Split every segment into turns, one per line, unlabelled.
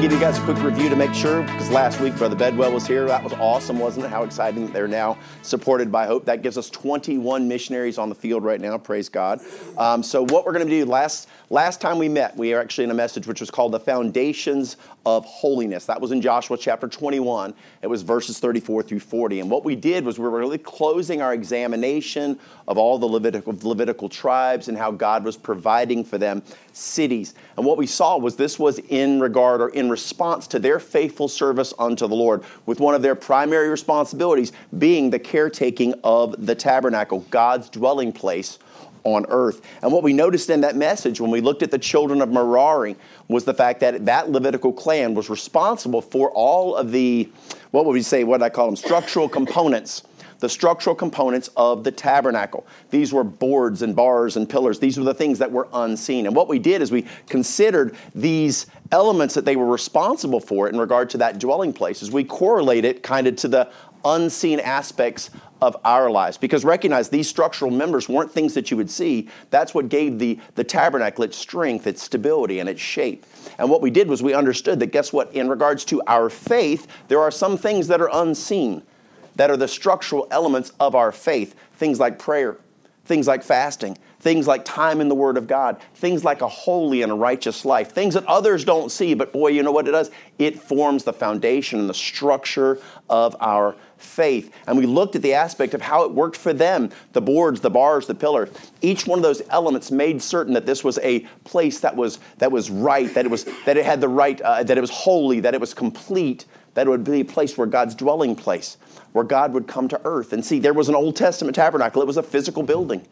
give you guys a quick review to make sure, because last week Brother Bedwell was here. That was awesome, wasn't it? How exciting they're now supported by Hope. That gives us 21 missionaries on the field right now. Praise God. Um, so what we're going to do last last time we met, we are actually in a message which was called the Foundations of Holiness. That was in Joshua chapter 21. It was verses 34 through 40. And what we did was we were really closing our examination of all the Levitical, Levitical tribes and how God was providing for them cities. And what we saw was this was in regard or in response to their faithful service unto the Lord, with one of their primary responsibilities being the caretaking of the tabernacle, God's dwelling place on earth. And what we noticed in that message when we looked at the children of Merari was the fact that that Levitical clan was responsible for all of the, what would we say, what I call them, structural components the structural components of the tabernacle. These were boards and bars and pillars. These were the things that were unseen. And what we did is we considered these elements that they were responsible for in regard to that dwelling place as we correlate it kind of to the unseen aspects of our lives. Because recognize these structural members weren't things that you would see. That's what gave the, the tabernacle its strength, its stability, and its shape. And what we did was we understood that guess what? In regards to our faith, there are some things that are unseen that are the structural elements of our faith. Things like prayer, things like fasting, things like time in the Word of God, things like a holy and a righteous life, things that others don't see, but boy, you know what it does? It forms the foundation and the structure of our faith. And we looked at the aspect of how it worked for them the boards, the bars, the pillars. Each one of those elements made certain that this was a place that was, that was right, that it, was, that it had the right, uh, that it was holy, that it was complete, that it would be a place where God's dwelling place where God would come to earth. And see, there was an Old Testament tabernacle, it was a physical building.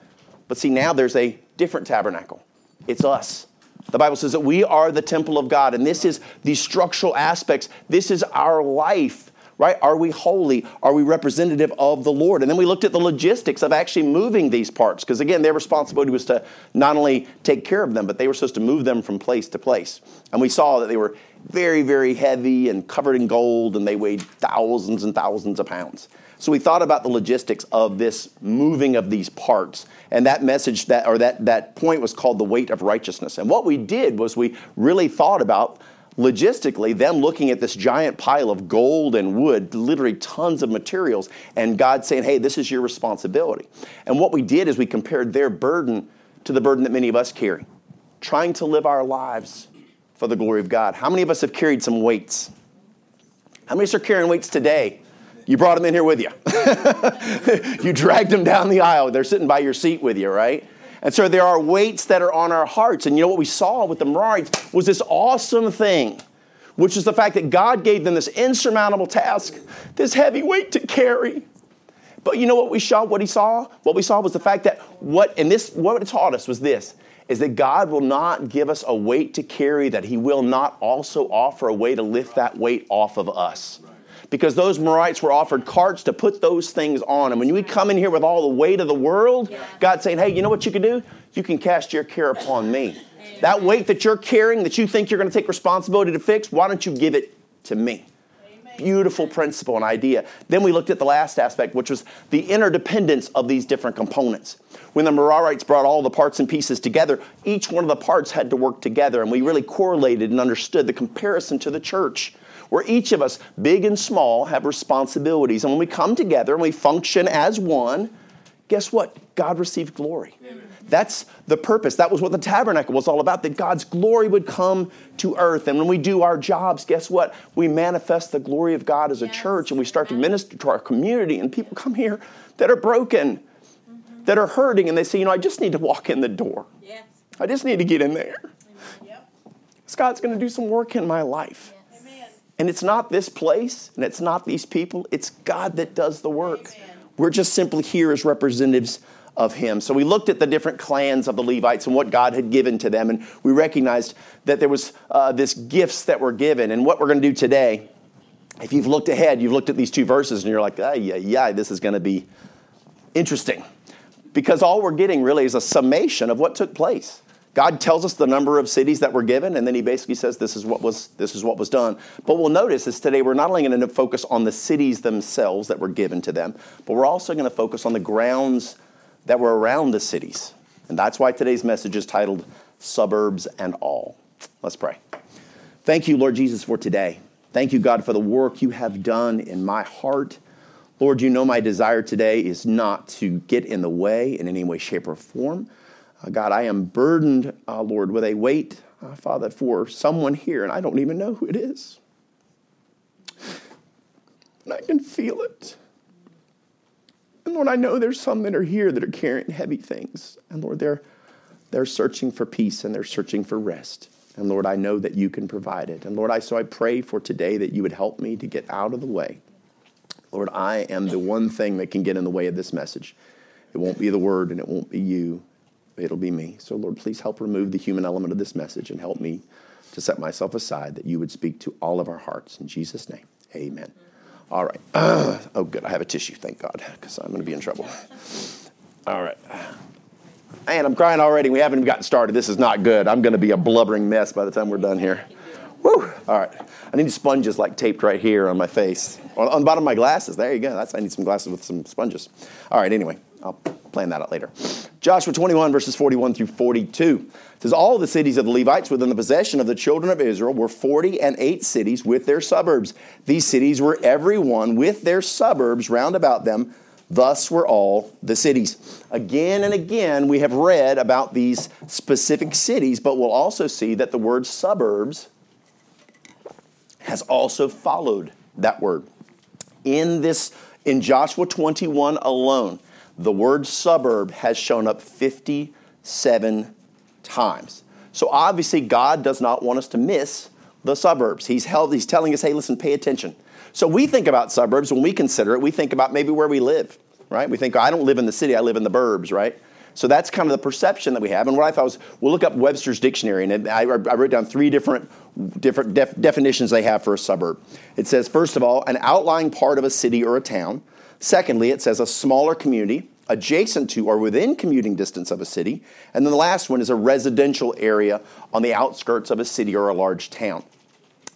But see, now there's a different tabernacle. It's us. The Bible says that we are the temple of God, and this is the structural aspects. This is our life, right? Are we holy? Are we representative of the Lord? And then we looked at the logistics of actually moving these parts, because again, their responsibility was to not only take care of them, but they were supposed to move them from place to place. And we saw that they were very, very heavy and covered in gold, and they weighed thousands and thousands of pounds. So we thought about the logistics of this moving of these parts. And that message that or that, that point was called the weight of righteousness. And what we did was we really thought about logistically them looking at this giant pile of gold and wood, literally tons of materials, and God saying, Hey, this is your responsibility. And what we did is we compared their burden to the burden that many of us carry, trying to live our lives for the glory of God. How many of us have carried some weights? How many of us are carrying weights today? You brought them in here with you. you dragged them down the aisle. They're sitting by your seat with you, right? And so there are weights that are on our hearts. And you know what we saw with the Merarites was this awesome thing, which is the fact that God gave them this insurmountable task, this heavy weight to carry. But you know what we saw? What he saw? What we saw was the fact that what, and this, what it taught us was this is that God will not give us a weight to carry, that He will not also offer a way to lift that weight off of us. Because those Merarites were offered carts to put those things on. And when we come in here with all the weight of the world, God's saying, hey, you know what you can do? You can cast your care upon me. That weight that you're carrying, that you think you're going to take responsibility to fix, why don't you give it to me? beautiful principle and idea. Then we looked at the last aspect, which was the interdependence of these different components. When the Merarites brought all the parts and pieces together, each one of the parts had to work together, and we really correlated and understood the comparison to the church. Where each of us, big and small, have responsibilities. And when we come together and we function as one, guess what? God received glory. Amen. That's the purpose. That was what the tabernacle was all about, that God's glory would come to earth. And when we do our jobs, guess what? We manifest the glory of God as a yes. church and we start to minister to our community. And people come here that are broken, mm-hmm. that are hurting, and they say, you know, I just need to walk in the door. Yes. I just need to get in there. Yep. God's going to do some work in my life. Yes. And it's not this place and it's not these people, it's God that does the work. Amen. We're just simply here as representatives of him. So we looked at the different clans of the Levites and what God had given to them, and we recognized that there was uh, this gifts that were given. And what we're going to do today, if you've looked ahead, you've looked at these two verses, and you're like, ah, yeah, yeah, this is going to be interesting, because all we're getting really is a summation of what took place. God tells us the number of cities that were given, and then He basically says this is what was this is what was done. But we'll notice is today we're not only going to focus on the cities themselves that were given to them, but we're also going to focus on the grounds that were around the cities. And that's why today's message is titled Suburbs and All. Let's pray. Thank you, Lord Jesus, for today. Thank you, God, for the work you have done in my heart. Lord, you know my desire today is not to get in the way in any way, shape, or form. Uh, God, I am burdened, uh, Lord, with a weight, uh, Father, for someone here, and I don't even know who it is. And I can feel it. And Lord, I know there's some that are here that are carrying heavy things. And Lord, they're, they're searching for peace and they're searching for rest. And Lord, I know that you can provide it. And Lord, I so I pray for today that you would help me to get out of the way. Lord, I am the one thing that can get in the way of this message. It won't be the word and it won't be you. It'll be me. So Lord, please help remove the human element of this message and help me to set myself aside that you would speak to all of our hearts. In Jesus' name, amen. All right. Uh, oh, good. I have a tissue, thank God, because I'm going to be in trouble. All right. And I'm crying already. We haven't even gotten started. This is not good. I'm going to be a blubbering mess by the time we're done here. Woo! All right. I need sponges like taped right here on my face. On, on the bottom of my glasses. There you go. That's I need some glasses with some sponges. All right, anyway. I'll plan that out later. Joshua 21, verses 41 through 42 it says, All the cities of the Levites within the possession of the children of Israel were 40 and 8 cities with their suburbs. These cities were every one with their suburbs round about them. Thus were all the cities. Again and again, we have read about these specific cities, but we'll also see that the word suburbs has also followed that word. In this, in Joshua 21 alone, the word suburb has shown up 57 times. So obviously, God does not want us to miss the suburbs. He's, held, he's telling us, hey, listen, pay attention. So we think about suburbs when we consider it, we think about maybe where we live, right? We think, I don't live in the city, I live in the burbs, right? So that's kind of the perception that we have. And what I thought was, we'll look up Webster's dictionary, and I, I wrote down three different, different def, definitions they have for a suburb. It says, first of all, an outlying part of a city or a town. Secondly, it says a smaller community adjacent to or within commuting distance of a city. And then the last one is a residential area on the outskirts of a city or a large town.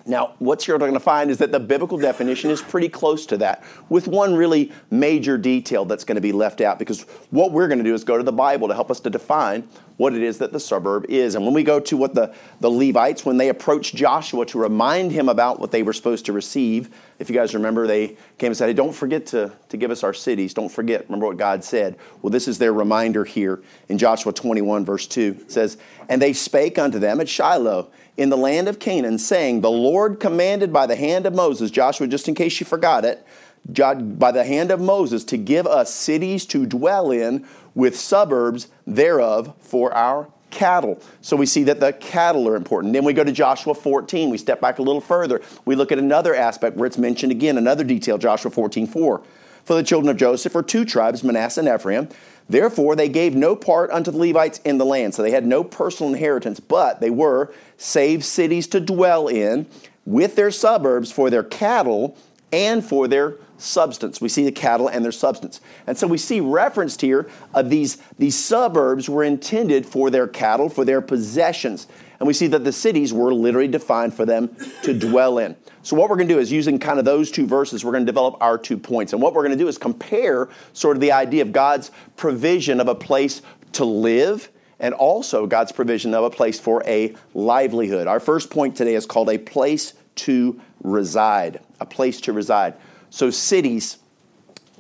Now, what you're going to find is that the biblical definition is pretty close to that, with one really major detail that's going to be left out, because what we're going to do is go to the Bible to help us to define what it is that the suburb is. And when we go to what the, the Levites, when they approached Joshua to remind him about what they were supposed to receive, if you guys remember, they came and said, Hey, don't forget to, to give us our cities. Don't forget. Remember what God said. Well, this is their reminder here in Joshua 21, verse 2. It says, And they spake unto them at Shiloh in the land of Canaan, saying, The Lord commanded by the hand of Moses, Joshua, just in case you forgot it, by the hand of Moses to give us cities to dwell in with suburbs thereof for our cattle. So we see that the cattle are important. Then we go to Joshua 14. We step back a little further. We look at another aspect where it's mentioned again, another detail, Joshua 14 4. For the children of Joseph are two tribes, Manasseh and Ephraim. Therefore, they gave no part unto the Levites in the land. So they had no personal inheritance, but they were saved cities to dwell in with their suburbs for their cattle and for their substance. We see the cattle and their substance. And so we see referenced here of these, these suburbs were intended for their cattle, for their possessions. And we see that the cities were literally defined for them to dwell in. So, what we're going to do is using kind of those two verses, we're going to develop our two points. And what we're going to do is compare sort of the idea of God's provision of a place to live and also God's provision of a place for a livelihood. Our first point today is called a place to reside. A place to reside. So, cities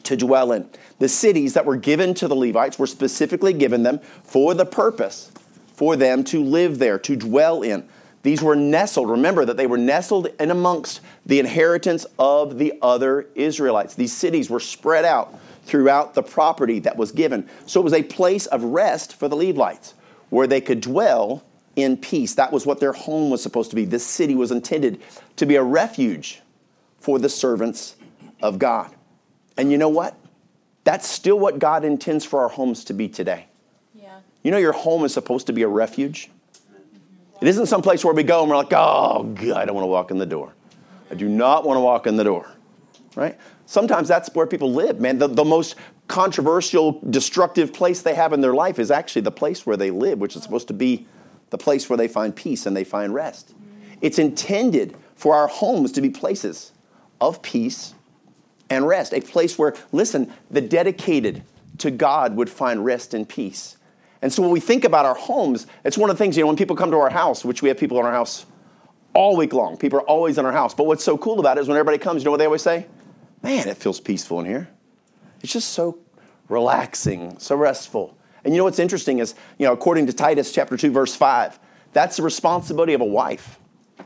to dwell in. The cities that were given to the Levites were specifically given them for the purpose for them to live there, to dwell in. These were nestled. Remember that they were nestled in amongst the inheritance of the other Israelites. These cities were spread out throughout the property that was given. So it was a place of rest for the Levites where they could dwell in peace. That was what their home was supposed to be. This city was intended to be a refuge for the servants of God. And you know what? That's still what God intends for our homes to be today. Yeah. You know, your home is supposed to be a refuge. It isn't some place where we go and we're like, oh, God, I don't want to walk in the door. I do not want to walk in the door, right? Sometimes that's where people live, man. The, the most controversial, destructive place they have in their life is actually the place where they live, which is supposed to be the place where they find peace and they find rest. It's intended for our homes to be places of peace and rest, a place where, listen, the dedicated to God would find rest and peace. And so when we think about our homes, it's one of the things, you know, when people come to our house, which we have people in our house all week long. People are always in our house. But what's so cool about it is when everybody comes, you know what they always say? Man, it feels peaceful in here. It's just so relaxing, so restful. And you know what's interesting is, you know, according to Titus chapter 2, verse 5, that's the responsibility of a wife.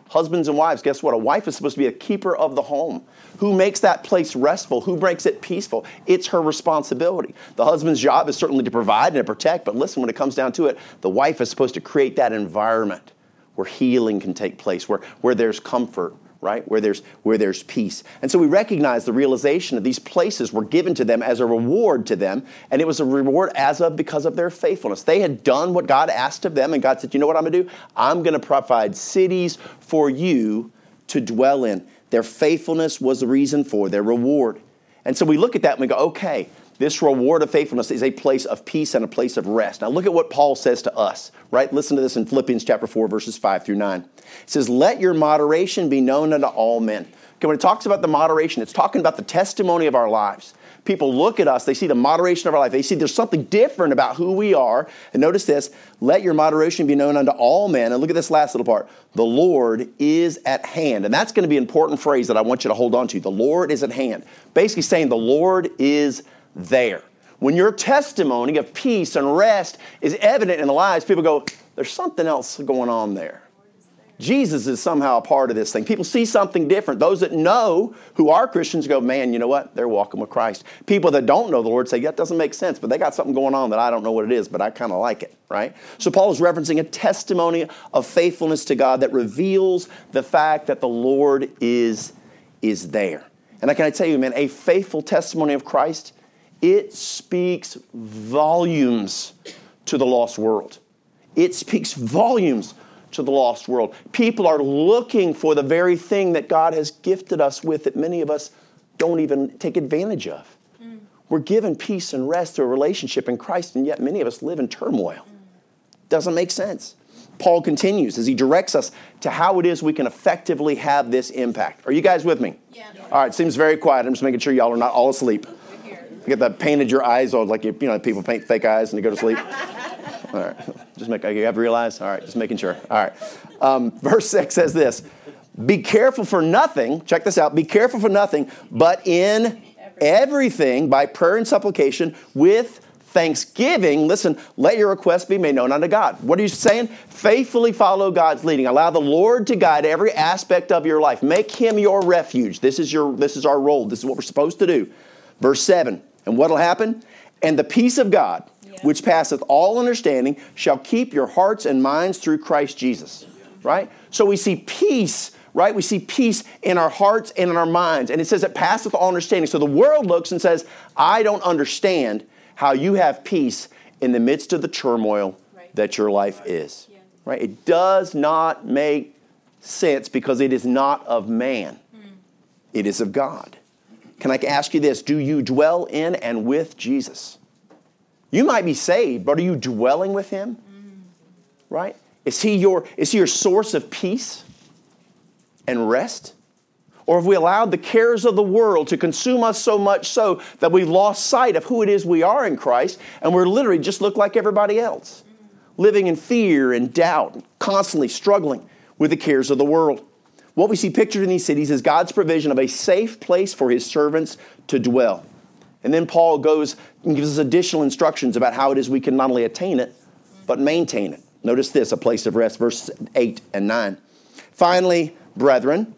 Husbands and wives, guess what? A wife is supposed to be a keeper of the home. Who makes that place restful? Who makes it peaceful? It's her responsibility. The husband's job is certainly to provide and to protect, but listen, when it comes down to it, the wife is supposed to create that environment where healing can take place, where, where there's comfort, right? Where there's where there's peace. And so we recognize the realization of these places were given to them as a reward to them, and it was a reward as of because of their faithfulness. They had done what God asked of them, and God said, "You know what I'm going to do? I'm going to provide cities for you to dwell in." Their faithfulness was the reason for their reward. And so we look at that and we go, "Okay, this reward of faithfulness is a place of peace and a place of rest. Now, look at what Paul says to us, right? Listen to this in Philippians chapter 4, verses 5 through 9. It says, Let your moderation be known unto all men. Okay, when it talks about the moderation, it's talking about the testimony of our lives. People look at us, they see the moderation of our life, they see there's something different about who we are. And notice this let your moderation be known unto all men. And look at this last little part the Lord is at hand. And that's going to be an important phrase that I want you to hold on to. The Lord is at hand. Basically saying the Lord is there. When your testimony of peace and rest is evident in the lives, people go, there's something else going on there. Jesus is somehow a part of this thing. People see something different. Those that know who are Christians go, man, you know what? They're walking with Christ. People that don't know the Lord say, that doesn't make sense, but they got something going on that I don't know what it is, but I kind of like it, right? So Paul is referencing a testimony of faithfulness to God that reveals the fact that the Lord is, is there. And I can I tell you, man, a faithful testimony of Christ it speaks volumes to the lost world. It speaks volumes to the lost world. People are looking for the very thing that God has gifted us with that many of us don't even take advantage of. Mm. We're given peace and rest through a relationship in Christ, and yet many of us live in turmoil. Mm. Doesn't make sense. Paul continues as he directs us to how it is we can effectively have this impact. Are you guys with me? Yeah. All right, seems very quiet. I'm just making sure y'all are not all asleep. You get that painted your eyes on, like you, you know, people paint fake eyes and you go to sleep. All right, just make you have realized. All right, just making sure. All right, um, verse six says this: "Be careful for nothing." Check this out. Be careful for nothing, but in everything by prayer and supplication with thanksgiving, listen, let your requests be made known unto God. What are you saying? Faithfully follow God's leading. Allow the Lord to guide every aspect of your life. Make him your refuge. This is your this is our role. This is what we're supposed to do. Verse 7. And what'll happen? And the peace of God, yeah. which passeth all understanding, shall keep your hearts and minds through Christ Jesus. Right? So we see peace right? We see peace in our hearts and in our minds. And it says it passeth all understanding. So the world looks and says, I don't understand how you have peace in the midst of the turmoil right. that your life is. Yeah. Right? It does not make sense because it is not of man. Mm. It is of God. Can I ask you this? Do you dwell in and with Jesus? You might be saved, but are you dwelling with him? Right? Is he your, is he your source of peace and rest? Or have we allowed the cares of the world to consume us so much so that we've lost sight of who it is we are in Christ and we're literally just look like everybody else, living in fear and doubt, constantly struggling with the cares of the world? What we see pictured in these cities is God's provision of a safe place for his servants to dwell. And then Paul goes and gives us additional instructions about how it is we can not only attain it, but maintain it. Notice this a place of rest, verse 8 and 9. Finally, brethren,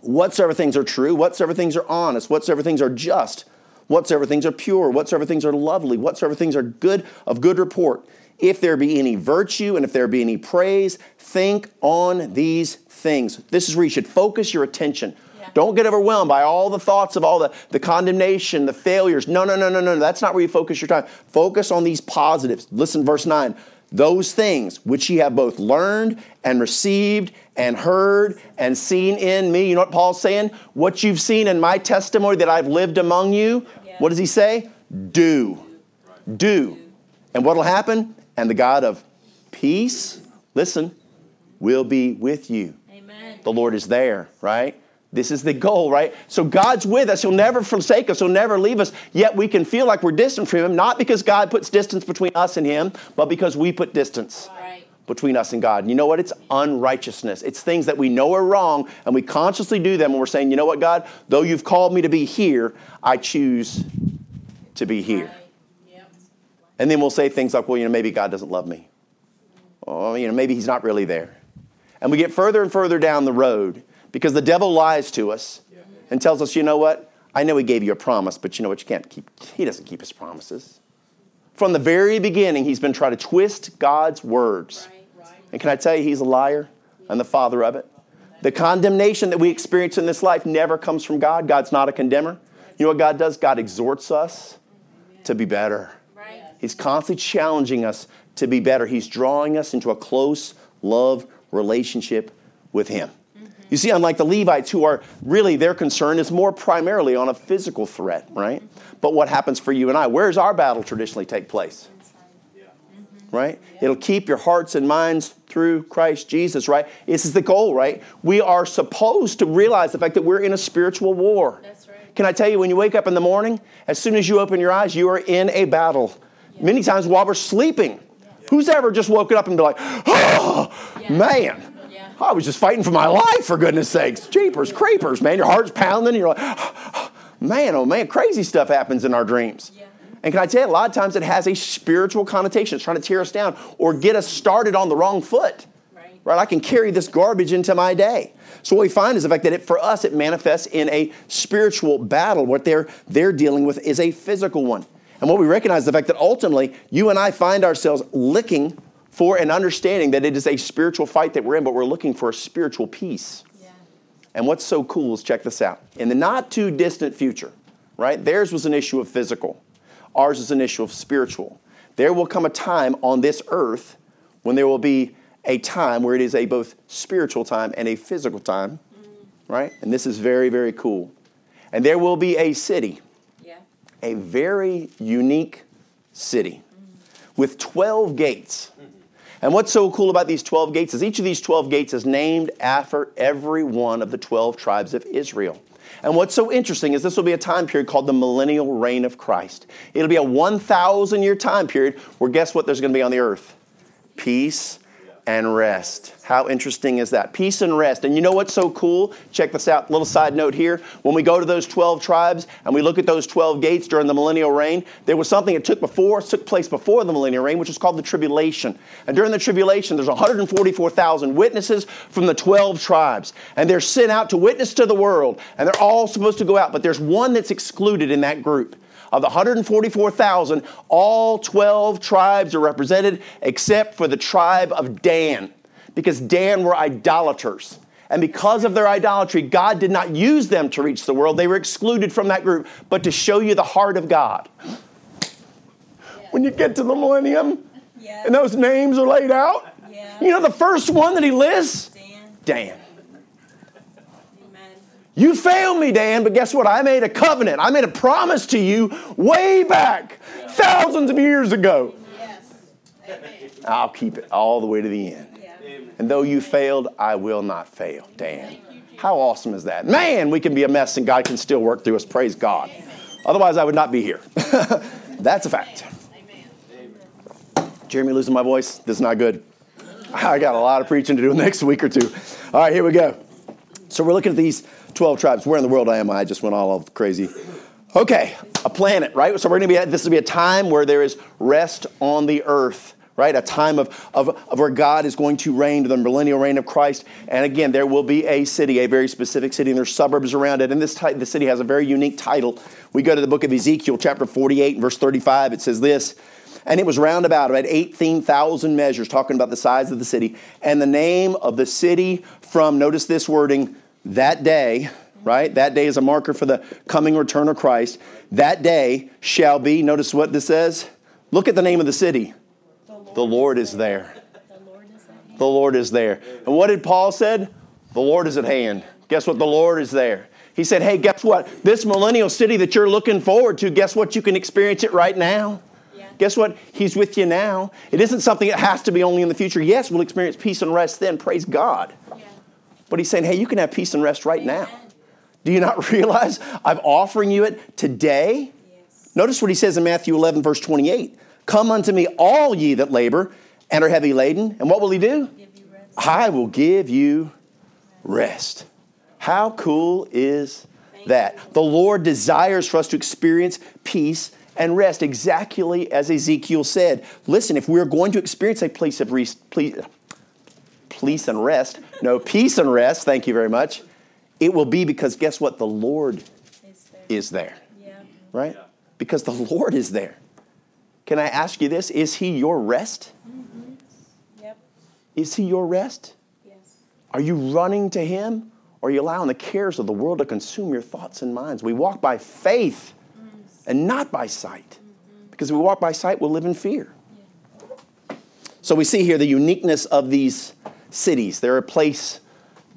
whatsoever things are true, whatsoever things are honest, whatsoever things are just, whatsoever things are pure, whatsoever things are lovely, whatsoever things are good of good report, if there be any virtue and if there be any praise, think on these things. This is where you should focus your attention. Yeah. Don't get overwhelmed by all the thoughts of all the, the condemnation, the failures. No, no, no, no, no. That's not where you focus your time. Focus on these positives. Listen, verse 9. Those things which ye have both learned and received and heard and seen in me. You know what Paul's saying? What you've seen in my testimony that I've lived among you. Yeah. What does he say? Do. Do. And what will happen? And the God of peace, listen, will be with you. The Lord is there, right? This is the goal, right? So God's with us. He'll never forsake us. He'll never leave us. Yet we can feel like we're distant from Him, not because God puts distance between us and Him, but because we put distance right. between us and God. And you know what? It's unrighteousness. It's things that we know are wrong and we consciously do them and we're saying, you know what, God, though you've called me to be here, I choose to be here. And then we'll say things like, well, you know, maybe God doesn't love me. Or, you know, maybe he's not really there. And we get further and further down the road because the devil lies to us and tells us, you know what? I know he gave you a promise, but you know what? You can't keep, he doesn't keep his promises. From the very beginning, he's been trying to twist God's words. And can I tell you, he's a liar and the father of it? The condemnation that we experience in this life never comes from God. God's not a condemner. You know what God does? God exhorts us to be better. He's constantly challenging us to be better. He's drawing us into a close love relationship with Him. Mm-hmm. You see, unlike the Levites, who are really, their concern is more primarily on a physical threat, right? Mm-hmm. But what happens for you and I? Where does our battle traditionally take place? Right? It'll keep your hearts and minds through Christ Jesus, right? This is the goal, right? We are supposed to realize the fact that we're in a spiritual war.
That's right.
Can I tell you, when you wake up in the morning, as soon as you open your eyes, you are in a battle. Many times while we're sleeping. Who's ever just woken up and be like, oh, man. I was just fighting for my life, for goodness sakes. Jeepers, creepers, man. Your heart's pounding, you're like, man, oh man, crazy stuff happens in our dreams.
Yeah.
And can I tell you, a lot of times it has a spiritual connotation. It's trying to tear us down or get us started on the wrong foot.
Right.
Right? I can carry this garbage into my day. So what we find is the fact that it, for us, it manifests in a spiritual battle. What they're, they're dealing with is a physical one. And what we recognize is the fact that ultimately you and I find ourselves looking for an understanding that it is a spiritual fight that we're in, but we're looking for a spiritual peace.
Yeah.
And what's so cool is check this out. In the not too distant future, right? Theirs was an issue of physical, ours is an issue of spiritual. There will come a time on this earth when there will be a time where it is a both spiritual time and a physical time, mm. right? And this is very, very cool. And there will be a city. A very unique city with 12 gates. And what's so cool about these 12 gates is each of these 12 gates is named after every one of the 12 tribes of Israel. And what's so interesting is this will be a time period called the millennial reign of Christ. It'll be a 1,000 year time period where guess what there's going to be on the earth? Peace and rest. How interesting is that? Peace and rest. And you know what's so cool? Check this out. Little side note here. When we go to those 12 tribes and we look at those 12 gates during the millennial reign, there was something that took before, took place before the millennial reign, which is called the tribulation. And during the tribulation, there's 144,000 witnesses from the 12 tribes. And they're sent out to witness to the world. And they're all supposed to go out, but there's one that's excluded in that group. Of the 144,000, all 12 tribes are represented except for the tribe of Dan, because Dan were idolaters. And because of their idolatry, God did not use them to reach the world. They were excluded from that group, but to show you the heart of God. When you get to the millennium and those names are laid out, you know the first one that he lists?
Dan.
Dan.
Amen.
You failed me, Dan, but guess what? I made a covenant. I made a promise to you way back, thousands of years ago.
Yes. Amen.
I'll keep it all the way to the end.
Yeah.
And though you failed, I will not fail, Dan. How awesome is that? Man, we can be a mess and God can still work through us. Praise God. Otherwise, I would not be here. That's a fact. Amen. Jeremy losing my voice? This is not good. I got a lot of preaching to do next week or two. All right, here we go. So we're looking at these 12 tribes. Where in the world am I? I just went all crazy. Okay, a planet, right? So we're going to be at, this will be a time where there is rest on the earth, right? A time of, of, of where God is going to reign, the millennial reign of Christ. And again, there will be a city, a very specific city, and there's suburbs around it. And this the city has a very unique title. We go to the book of Ezekiel, chapter 48, verse 35. It says this. And it was round about, about 18,000 measures, talking about the size of the city. And the name of the city from, notice this wording, that day, right? That day is a marker for the coming return of Christ. That day shall be, notice what this says. Look at the name of the city. The Lord is there.
The Lord is
The Lord is there. And what did Paul said? The Lord is at hand. Guess what? The Lord is there. He said, hey, guess what? This millennial city that you're looking forward to, guess what? You can experience it right now. Guess what? He's with you now. It isn't something that has to be only in the future. Yes, we'll experience peace and rest then. Praise God. But he's saying, hey, you can have peace and rest right now. Do you not realize I'm offering you it today?
Yes.
Notice what he says in Matthew 11, verse 28 Come unto me, all ye that labor and are heavy laden. And what will he do?
Give you rest.
I will give you rest. How cool is that? The Lord desires for us to experience peace and rest, exactly as Ezekiel said. Listen, if we're going to experience a place of rest, please, peace and rest, no, peace and rest, thank you very much, it will be because guess what? The Lord is there,
Yeah.
right? Because the Lord is there. Can I ask you this? Is He your rest? Mm-hmm.
Yep.
Is He your rest?
Yes.
Are you running to Him? Or are you allowing the cares of the world to consume your thoughts and minds? We walk by faith mm-hmm. and not by sight. Mm-hmm. Because if we walk by sight, we'll live in fear. So we see here the uniqueness of these cities. They're a place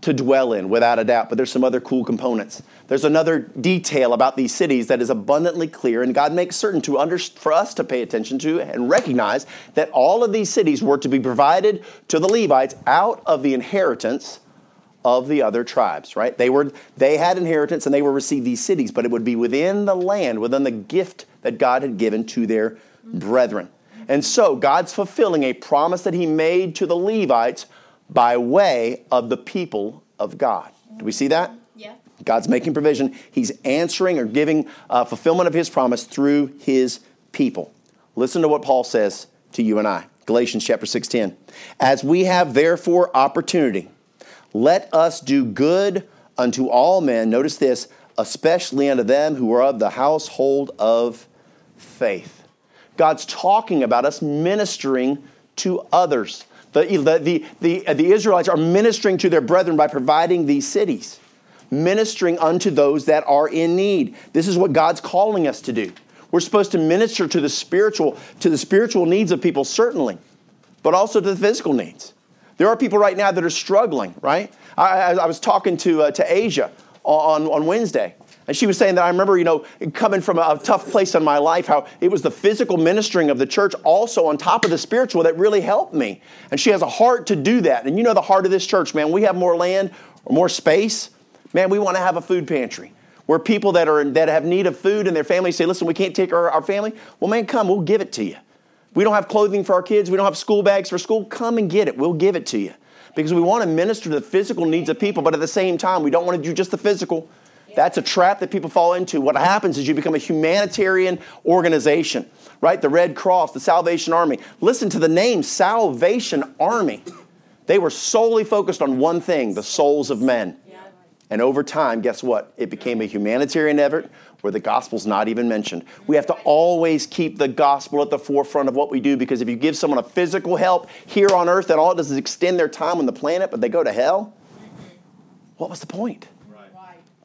to dwell in, without a doubt, but there's some other cool components. There's another detail about these cities that is abundantly clear, and God makes certain to under, for us to pay attention to and recognize that all of these cities were to be provided to the Levites out of the inheritance of the other tribes, right? They were they had inheritance and they were receive these cities, but it would be within the land, within the gift that God had given to their brethren. And so God's fulfilling a promise that he made to the Levites by way of the people of God. Do we see that?
Yeah.
God's making provision. He's answering or giving uh, fulfillment of his promise through his people. Listen to what Paul says to you and I. Galatians chapter 6:10. As we have therefore opportunity, let us do good unto all men. Notice this, especially unto them who are of the household of faith. God's talking about us ministering to others. The, the, the, the, the Israelites are ministering to their brethren by providing these cities, ministering unto those that are in need. This is what God's calling us to do. We're supposed to minister to the spiritual, to the spiritual needs of people, certainly, but also to the physical needs. There are people right now that are struggling, right? I, I, I was talking to, uh, to Asia on, on Wednesday, and she was saying that I remember, you know, coming from a, tough place in my life, how it was the physical ministering of the church also on top of the spiritual that really helped me. And she has a heart to do that. And you know the heart of this church, man. We have more land or more space. Man, we want to have a food pantry where people that are that have need of food and their families say, listen, we can't take our, our family. Well, man, come, we'll give it to you. We don't have clothing for our kids. We don't have school bags for school. Come and get it. We'll give it to you. Because we want to minister to the physical needs of people, but at the same time, we don't want to do just the physical. That's a trap that people fall into. What happens is you become a humanitarian organization, right? The Red Cross, the Salvation Army. Listen to the name Salvation Army. They were solely focused on one thing the souls of men. And over time, guess what? It became a humanitarian effort where the gospel's not even mentioned. We have to always keep the gospel at the forefront of what we do because if you give someone a physical help here on earth, that all it does is extend their time on the planet, but they go to hell, what was the point?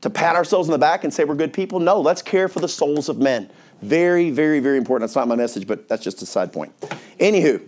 To pat ourselves on the back and say we're good people? No, let's care for the souls of men. Very, very, very important. That's not my message, but that's just a side point. Anywho,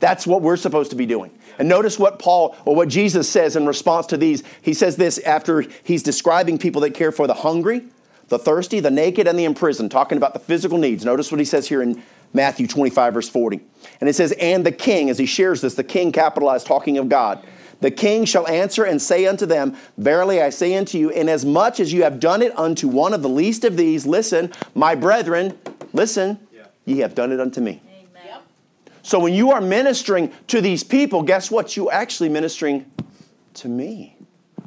that's what we're supposed to be doing. And notice what Paul or what Jesus says in response to these. He says this after he's describing people that care for the hungry, the thirsty, the naked, and the imprisoned, talking about the physical needs. Notice what he says here in Matthew 25, verse 40. And it says, And the king, as he shares this, the king capitalized, talking of God. The king shall answer and say unto them, Verily I say unto you, inasmuch as you have done it unto one of the least of these, listen, my brethren, listen, ye have done it unto me.
Amen.
So when you are ministering to these people, guess what? You're actually ministering to me.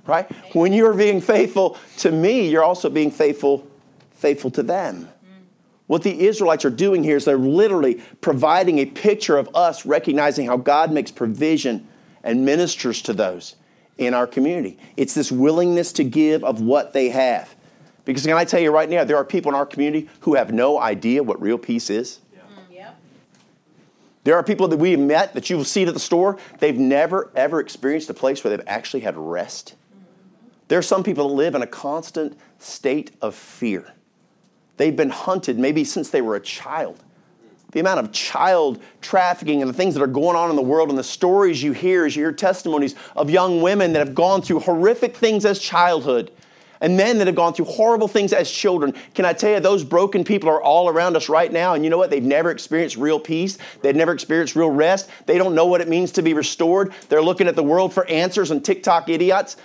Right? When you're being faithful to me, you're also being faithful faithful to them. Mm-hmm. What the Israelites are doing here is they're literally providing a picture of us recognizing how God makes provision and ministers to those in our community. It's this willingness to give of what they have. Because can I tell you right now, there are people in our community who have no idea what real peace is. There are people that we have met that you will see at the store, they've never, ever experienced a place where they've actually had rest. Mm-hmm. There are some people that live in a constant state of fear. They've been hunted maybe since they were a child. The amount of child trafficking and the things that are going on in the world and the stories you hear as you hear testimonies of young women that have gone through horrific things as childhood and men that have gone through horrible things as children. Can I tell you, those broken people are all around us right now, and you know what? They've never experienced real peace. They've never experienced real rest. They don't know what it means to be restored. They're looking at the world for answers and TikTok idiots.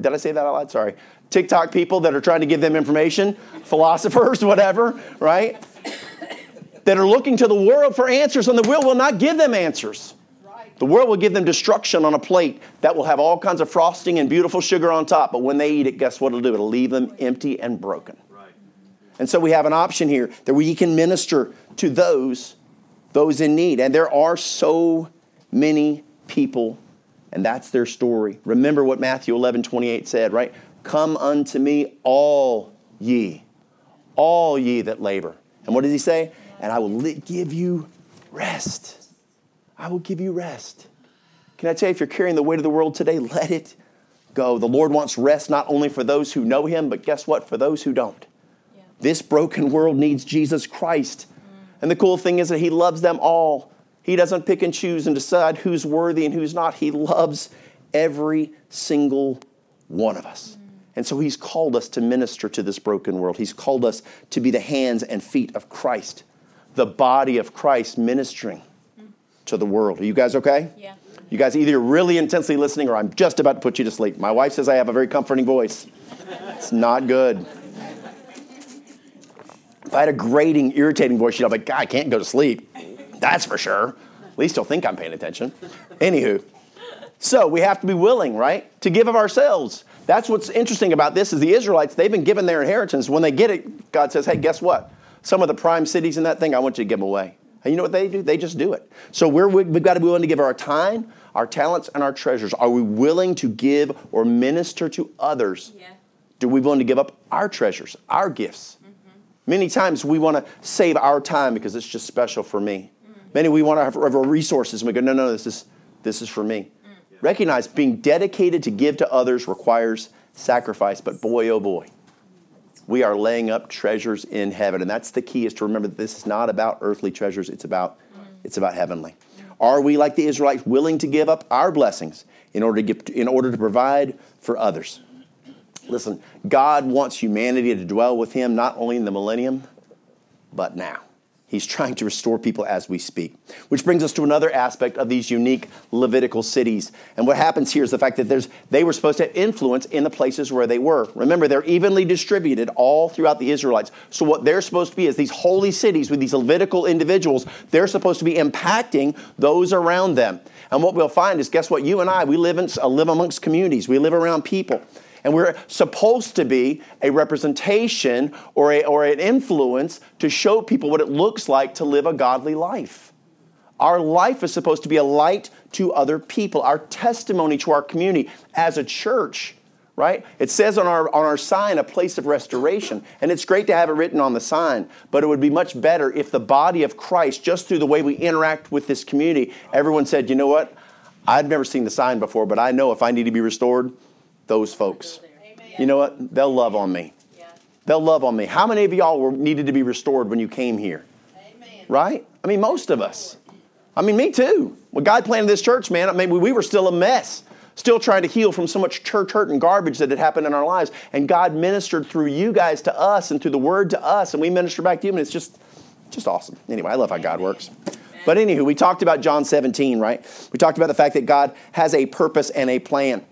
Did I say that out loud? Sorry. TikTok people that are trying to give them information, philosophers, whatever, right? That are looking to the world for answers, and the world will not give them answers. The world will give them destruction on a plate that will have all kinds of frosting and beautiful sugar on top, but when they eat it, guess what it'll do? It'll leave them empty and broken. Right. And so we have an option here that we can minister to those those in need. And there are so many people, and that's their story. Remember what Matthew 11, 28 said, right? Come unto me, all ye, all ye that labor. And what does he say? And I will give you rest. I will give you rest. Can I tell you, if you're carrying the weight of the world today, let it go. The Lord wants rest not only for those who know Him, but guess what? For those who don't. Yeah. This broken world needs Jesus Christ. Mm. And the cool thing is that He loves them all. He doesn't pick and choose and decide who's worthy and who's not. He loves every single one of us. Mm. And so He's called us to minister to this broken world. He's called us to be the hands and feet of Christ, the body of Christ ministering to the world. Are you guys okay?
Yeah.
You guys either really intensely listening or I'm just about to put you to sleep. My wife says I have a very comforting voice. It's not good. If I had a grating, irritating voice, you'd be like, God, I can't go to sleep. That's for sure. At least you'll think I'm paying attention. Anywho, so we have to be willing, right, to give of ourselves. That's what's interesting about this is the Israelites, they've been given their inheritance. When they get it, God says, hey, guess what? Some of the prime cities in that thing, I want you to give them away. And you know what they do? They just do it. So we're, we've got to be willing to give our time, our talents, and our treasures. Are we willing to give or minister to others? Yeah. Do we willing to give up our treasures, our gifts? Mm-hmm. Many times we want to save our time because it's just special for me. Mm-hmm. Many we want to have, have resources and we go, no, no, this is, this is for me. Mm-hmm. Recognize being dedicated to give to others requires sacrifice, but boy, oh boy, we are laying up treasures in heaven. And that's the key is to remember that this is not about earthly treasures, it's about, it's about heavenly. Are we, like the Israelites, willing to give up our blessings in order to, get, in order to provide for others? Listen, God wants humanity to dwell with Him not only in the millennium, but now. He's trying to restore people as we speak. Which brings us to another aspect of these unique Levitical cities. And what happens here is the fact that there's, they were supposed to have influence in the places where they were. Remember, they're evenly distributed all throughout the Israelites. So, what they're supposed to be is these holy cities with these Levitical individuals, they're supposed to be impacting those around them. And what we'll find is guess what? You and I, we live, in, uh, live amongst communities, we live around people. And we're supposed to be a representation or, a, or an influence to show people what it looks like to live a godly life. Our life is supposed to be a light to other people, our testimony to our community as a church, right? It says on our, on our sign, a place of restoration. And it's great to have it written on the sign, but it would be much better if the body of Christ, just through the way we interact with this community, everyone said, you know what? I've never seen the sign before, but I know if I need to be restored, those folks. You know what? They'll love on me. They'll love on me. How many of y'all were needed to be restored when you came here? Right? I mean, most of us. I mean, me too. When God planted this church, man, maybe we were still a mess, still trying to heal from so much church hurt and garbage that had happened in our lives. And God ministered through you guys to us and through the word to us, and we minister back to you, and it's just, just awesome. Anyway, I love how God works. But anywho, we talked about John 17, right? We talked about the fact that God has a purpose and a plan.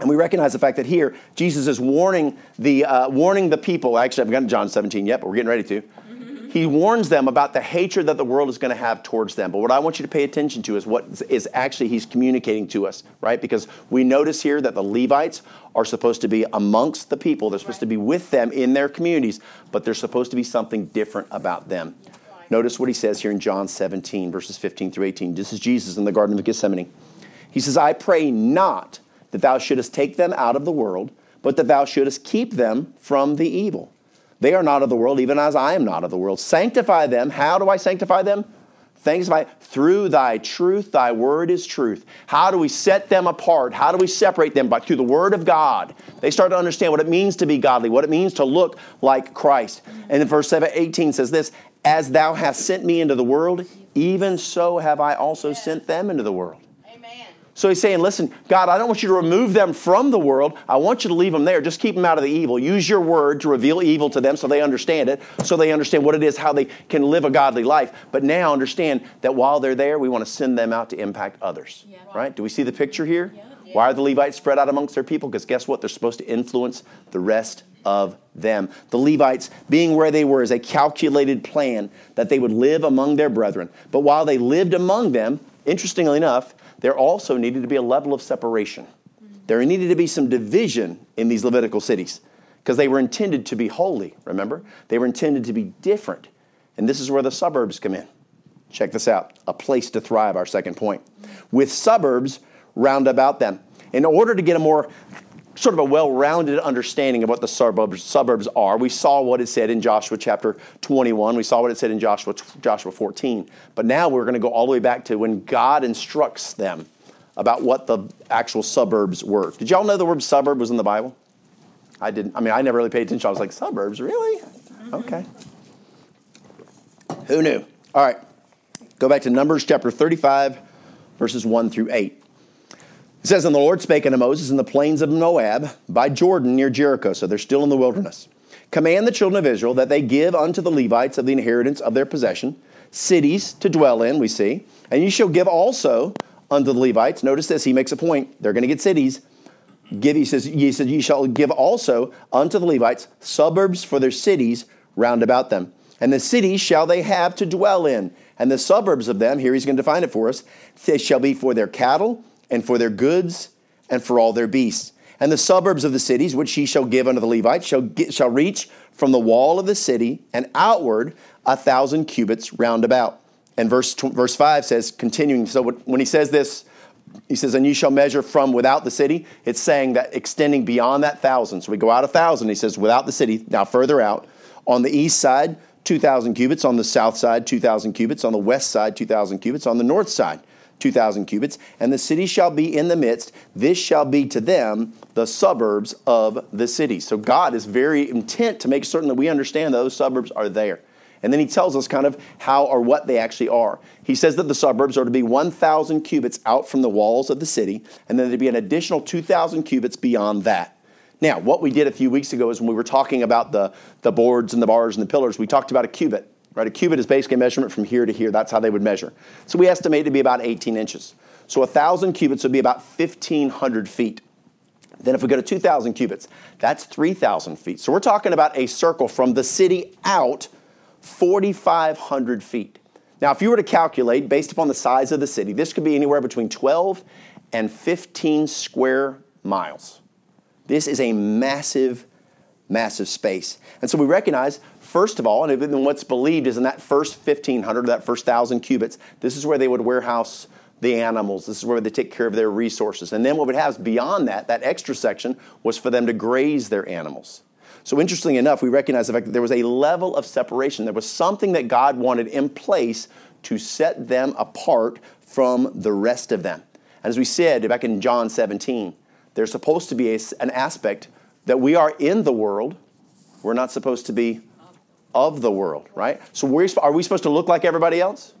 And we recognize the fact that here Jesus is warning the uh, warning the people. Actually, I haven't gotten to John 17 yet, but we're getting ready to. He warns them about the hatred that the world is going to have towards them. But what I want you to pay attention to is what is actually he's communicating to us, right? Because we notice here that the Levites are supposed to be amongst the people. They're supposed right. to be with them in their communities, but there's supposed to be something different about them. Right. Notice what he says here in John 17, verses 15 through 18. This is Jesus in the Garden of Gethsemane. He says, I pray not that thou shouldest take them out of the world, but that thou shouldest keep them from the evil. They are not of the world, even as I am not of the world. Sanctify them. How do I sanctify them? Sanctify through thy truth. Thy word is truth. How do we set them apart? How do we separate them? By through the word of God. They start to understand what it means to be godly, what it means to look like Christ. And in verse 7, 18 says this As thou hast sent me into the world, even so have I also sent them into the world. So he's saying, listen, God, I don't want you to remove them from the world. I want you to leave them there. Just keep them out of the evil. Use your word to reveal evil to them so they understand it, so they understand what it is, how they can live a godly life. But now understand that while they're there, we want to send them out to impact others. Yeah. Right? Do we see the picture here? Yeah. Why are the Levites spread out amongst their people? Because guess what? They're supposed to influence the rest of them. The Levites, being where they were, is a calculated plan that they would live among their brethren. But while they lived among them, interestingly enough, there also needed to be a level of separation. There needed to be some division in these Levitical cities because they were intended to be holy, remember? They were intended to be different. And this is where the suburbs come in. Check this out a place to thrive, our second point. With suburbs round about them. In order to get a more sort of a well-rounded understanding of what the suburbs, suburbs are. We saw what it said in Joshua chapter 21. We saw what it said in Joshua, Joshua 14. But now we're going to go all the way back to when God instructs them about what the actual suburbs were. Did y'all know the word suburb was in the Bible? I didn't. I mean, I never really paid attention. I was like, suburbs, really? Okay. Who knew? All right. Go back to Numbers chapter 35, verses 1 through 8. It says, And the Lord spake unto Moses in the plains of Moab by Jordan near Jericho. So they're still in the wilderness. Command the children of Israel that they give unto the Levites of the inheritance of their possession cities to dwell in, we see. And you shall give also unto the Levites. Notice this, he makes a point. They're going to get cities. Give, he says, he said, shall give also unto the Levites suburbs for their cities round about them. And the cities shall they have to dwell in. And the suburbs of them, here he's going to define it for us, they shall be for their cattle and for their goods and for all their beasts. And the suburbs of the cities, which he shall give unto the Levites, shall, get, shall reach from the wall of the city and outward a thousand cubits round about. And verse, verse 5 says, continuing, so when he says this, he says, and you shall measure from without the city. It's saying that extending beyond that thousand. So we go out a thousand. He says, without the city, now further out. On the east side, 2,000 cubits. On the south side, 2,000 cubits. On the west side, 2,000 cubits. On the north side, 2,000 cubits, and the city shall be in the midst. This shall be to them the suburbs of the city. So God is very intent to make certain that we understand that those suburbs are there. And then he tells us kind of how or what they actually are. He says that the suburbs are to be 1,000 cubits out from the walls of the city, and then there'd be an additional 2,000 cubits beyond that. Now, what we did a few weeks ago is when we were talking about the, the boards and the bars and the pillars, we talked about a cubit. Right? A cubit is basically a measurement from here to here. That's how they would measure. So we estimate to be about 18 inches. So 1,000 cubits would be about 1,500 feet. Then if we go to 2,000 cubits, that's 3,000 feet. So we're talking about a circle from the city out 4,500 feet. Now, if you were to calculate based upon the size of the city, this could be anywhere between 12 and 15 square miles. This is a massive, massive space. And so we recognize First of all, and what's believed is in that first 1,500, that first 1,000 cubits, this is where they would warehouse the animals. This is where they take care of their resources. And then what would have beyond that, that extra section, was for them to graze their animals. So interestingly enough, we recognize the fact that there was a level of separation. There was something that God wanted in place to set them apart from the rest of them. And as we said back in John 17, there's supposed to be a, an aspect that we are in the world. We're not supposed to be of the world, right? So are we supposed to look like everybody else?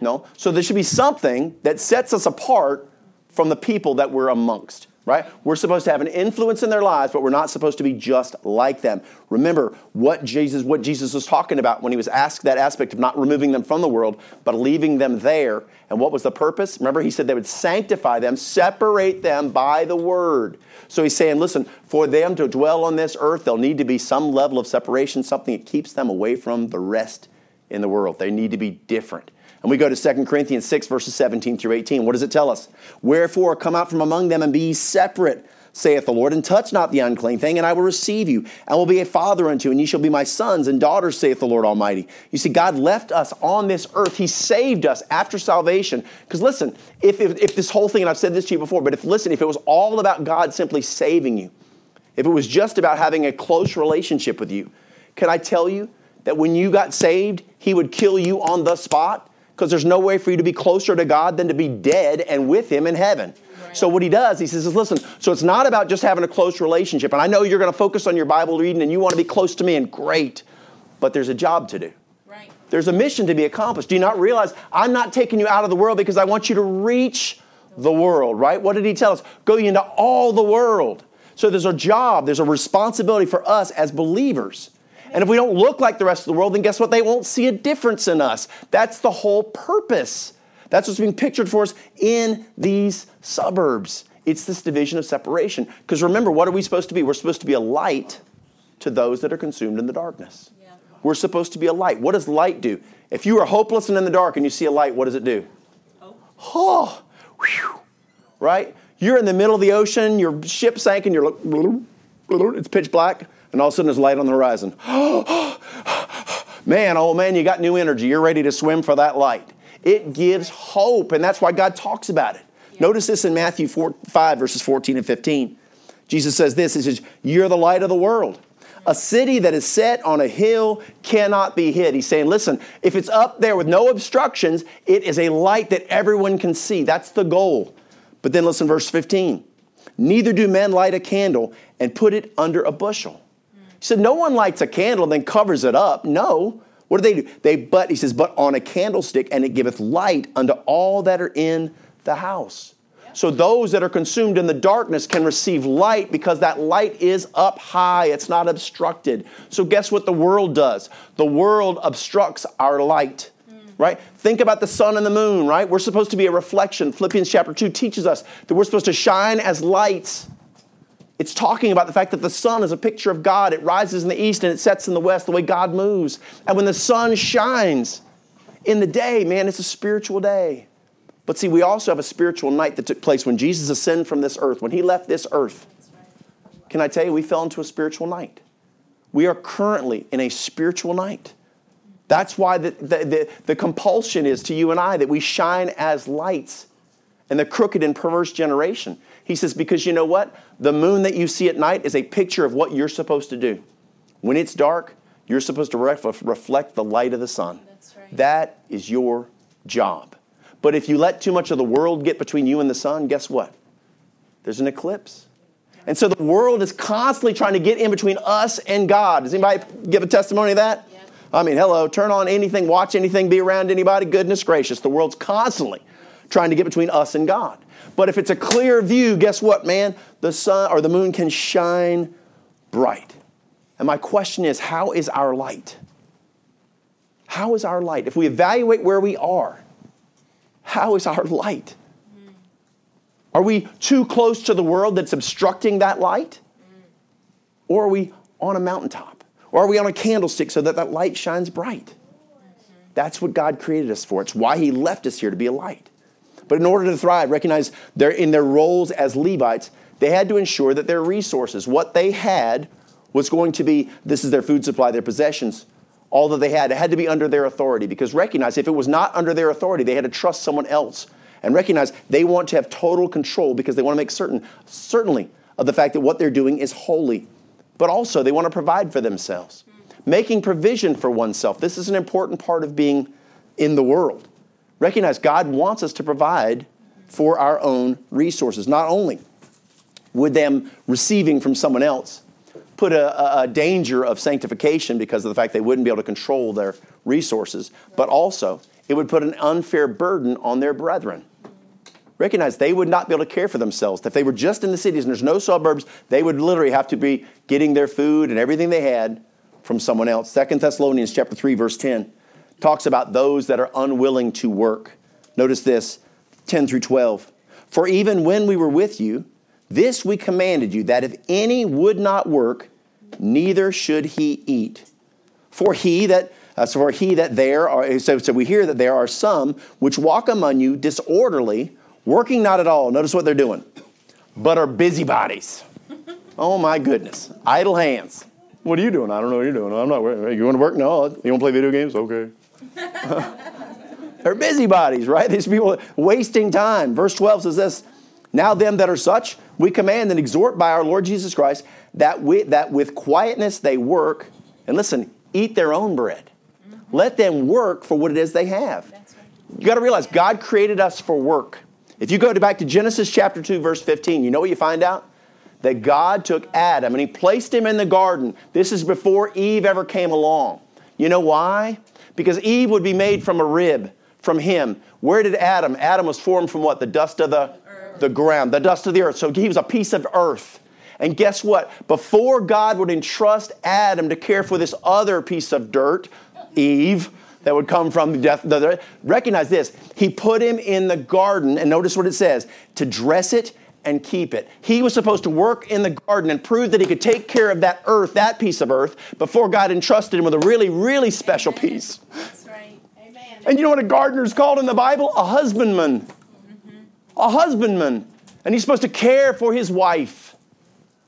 No. So there should be something that sets us apart from the people that we're amongst right? We're supposed to have an influence in their lives, but we're not supposed to be just like them. Remember what Jesus what Jesus was talking about when he was asked that aspect of not removing them from the world, but leaving them there. And what was the purpose? Remember he said they would sanctify them, separate them by the word. So he's saying, listen, for them to dwell on this earth, there'll need to be some level of separation, something that keeps them away from the rest in the world. They need to be different. And we go to 2 Corinthians 6, verses 17 through 18. What does it tell us? Wherefore, come out from among them and be separate, saith the Lord, and touch not the unclean thing, and I will receive you, and will be a father unto you, and ye shall be my sons and daughters, saith the Lord Almighty. You see, God left us on this earth. He saved us after salvation. Because listen, if, if, if this whole thing, and I've said this to you before, but if listen, if it was all about God simply saving you, if it was just about having a close relationship with you, can I tell you that when you got saved, He would kill you on the spot? Because there's no way for you to be closer to God than to be dead and with Him in heaven. So what he does, he says, listen, so it's not about just having a close relationship. And I know you're going to focus on your Bible reading and you want to be close to me, and great, but there's a job to do. Right. There's a mission to be accomplished. Do you not realize I'm not taking you out of the world because I want you to reach the world, right? What did he tell us? Go into all the world. So there's a job, there's a responsibility for us as believers and if we don't look like the rest of the world, then guess what? They won't see a difference in us. That's the whole purpose. That's what's being pictured for us in these suburbs. It's this division of separation. Because remember, what are we supposed to be? We're supposed to be a light to those that are consumed in the darkness. Yeah. We're supposed to be a light. What does light do? If you are hopeless and in the dark and you see a light, what does it do? Hope. Oh, whew, right? You're in the middle of the ocean, your ship sank, and you're like, it's pitch black, and all of a sudden there's light on the horizon. man, oh man, you got new energy. You're ready to swim for that light. It gives hope, and that's why God talks about it. Yeah. Notice this in Matthew 4, 5, verses 14 and 15. Jesus says this He says, You're the light of the world. A city that is set on a hill cannot be hid. He's saying, listen, if it's up there with no obstructions, it is a light that everyone can see. That's the goal. But then listen, verse 15. Neither do men light a candle and put it under a bushel. He said, No one lights a candle and then covers it up. No. What do they do? They but, he says, but on a candlestick, and it giveth light unto all that are in the house. So those that are consumed in the darkness can receive light because that light is up high. It's not obstructed. So guess what the world does? The world obstructs our light. Right? Think about the sun and the moon, right? We're supposed to be a reflection. Philippians chapter 2 teaches us that we're supposed to shine as lights. It's talking about the fact that the sun is a picture of God. It rises in the east and it sets in the west, the way God moves. And when the sun shines in the day, man, it's a spiritual day. But see, we also have a spiritual night that took place when Jesus ascended from this earth, when he left this earth. Can I tell you, we fell into a spiritual night. We are currently in a spiritual night. That's why the, the, the, the, compulsion is to you and I that we shine as lights in the crooked and perverse generation. He says, because you know what? The moon that you see at night is a picture of what you're supposed to do. When it's dark, you're supposed to reflect the light of the sun. Right. That is your job. But if you let too much of the world get between you and the sun, guess what? There's an eclipse. And so the world is constantly trying to get in between us and God. Does anybody give a testimony of that? Yeah. I mean, hello, turn on anything, watch anything, be around anybody. Goodness gracious, the world's constantly trying to get between us and God. But if it's a clear view, guess what, man? The sun or the moon can shine bright. And my question is, how is our light? How is our light? If we evaluate where we are, how is our light? Are we too close to the world that's obstructing that light? Or are we on a mountaintop? Or are we on a candlestick so that that light shines bright? That's what God created us for. It's why He left us here to be a light. But in order to thrive, recognize they're in their roles as Levites, they had to ensure that their resources, what they had, was going to be this is their food supply, their possessions, all that they had. It had to be under their authority because recognize if it was not under their authority, they had to trust someone else and recognize they want to have total control because they want to make certain, certainly, of the fact that what they're doing is holy. But also, they want to provide for themselves. Hmm. Making provision for oneself. This is an important part of being in the world. Recognize God wants us to provide for our own resources. Not only would them receiving from someone else, put a, a, danger of sanctification because of the fact they wouldn't be able to control their resources, but also it would put an unfair burden on their brethren. Recognize they would not be able to care for themselves. If they were just in the cities and there's no suburbs, they would literally have to be getting their food and everything they had from someone else. Second Thessalonians chapter 3, verse 10 talks about those that are unwilling to work. Notice this 10 through 12. For even when we were with you, this we commanded you, that if any would not work, neither should he eat. For he that uh, so for he that there are so, so we hear that there are some which walk among you disorderly, working not at all. Notice what they're doing, but are busybodies. oh my goodness, idle hands. What are you doing? I don't know what you're doing. I'm not. You want to work? No. You want to play video games? Okay. they're busybodies, right? These people wasting time. Verse 12 says this. Now, them that are such, we command and exhort by our Lord Jesus Christ that, we, that with quietness they work, and listen, eat their own bread. Mm-hmm. Let them work for what it is they have. Right. You got to realize God created us for work. If you go to back to Genesis chapter 2, verse 15, you know what you find out? That God took Adam and he placed him in the garden. This is before Eve ever came along. You know why? Because Eve would be made from a rib from him. Where did Adam? Adam was formed from what? The dust of the the ground, the dust of the earth. So he was a piece of earth. And guess what? Before God would entrust Adam to care for this other piece of dirt, Eve, that would come from the death, the, recognize this. He put him in the garden, and notice what it says to dress it and keep it. He was supposed to work in the garden and prove that he could take care of that earth, that piece of earth, before God entrusted him with a really, really special piece.
That's right. Amen.
And you know what a gardener is called in the Bible? A husbandman. Mm-hmm. a husbandman and he's supposed to care for his wife,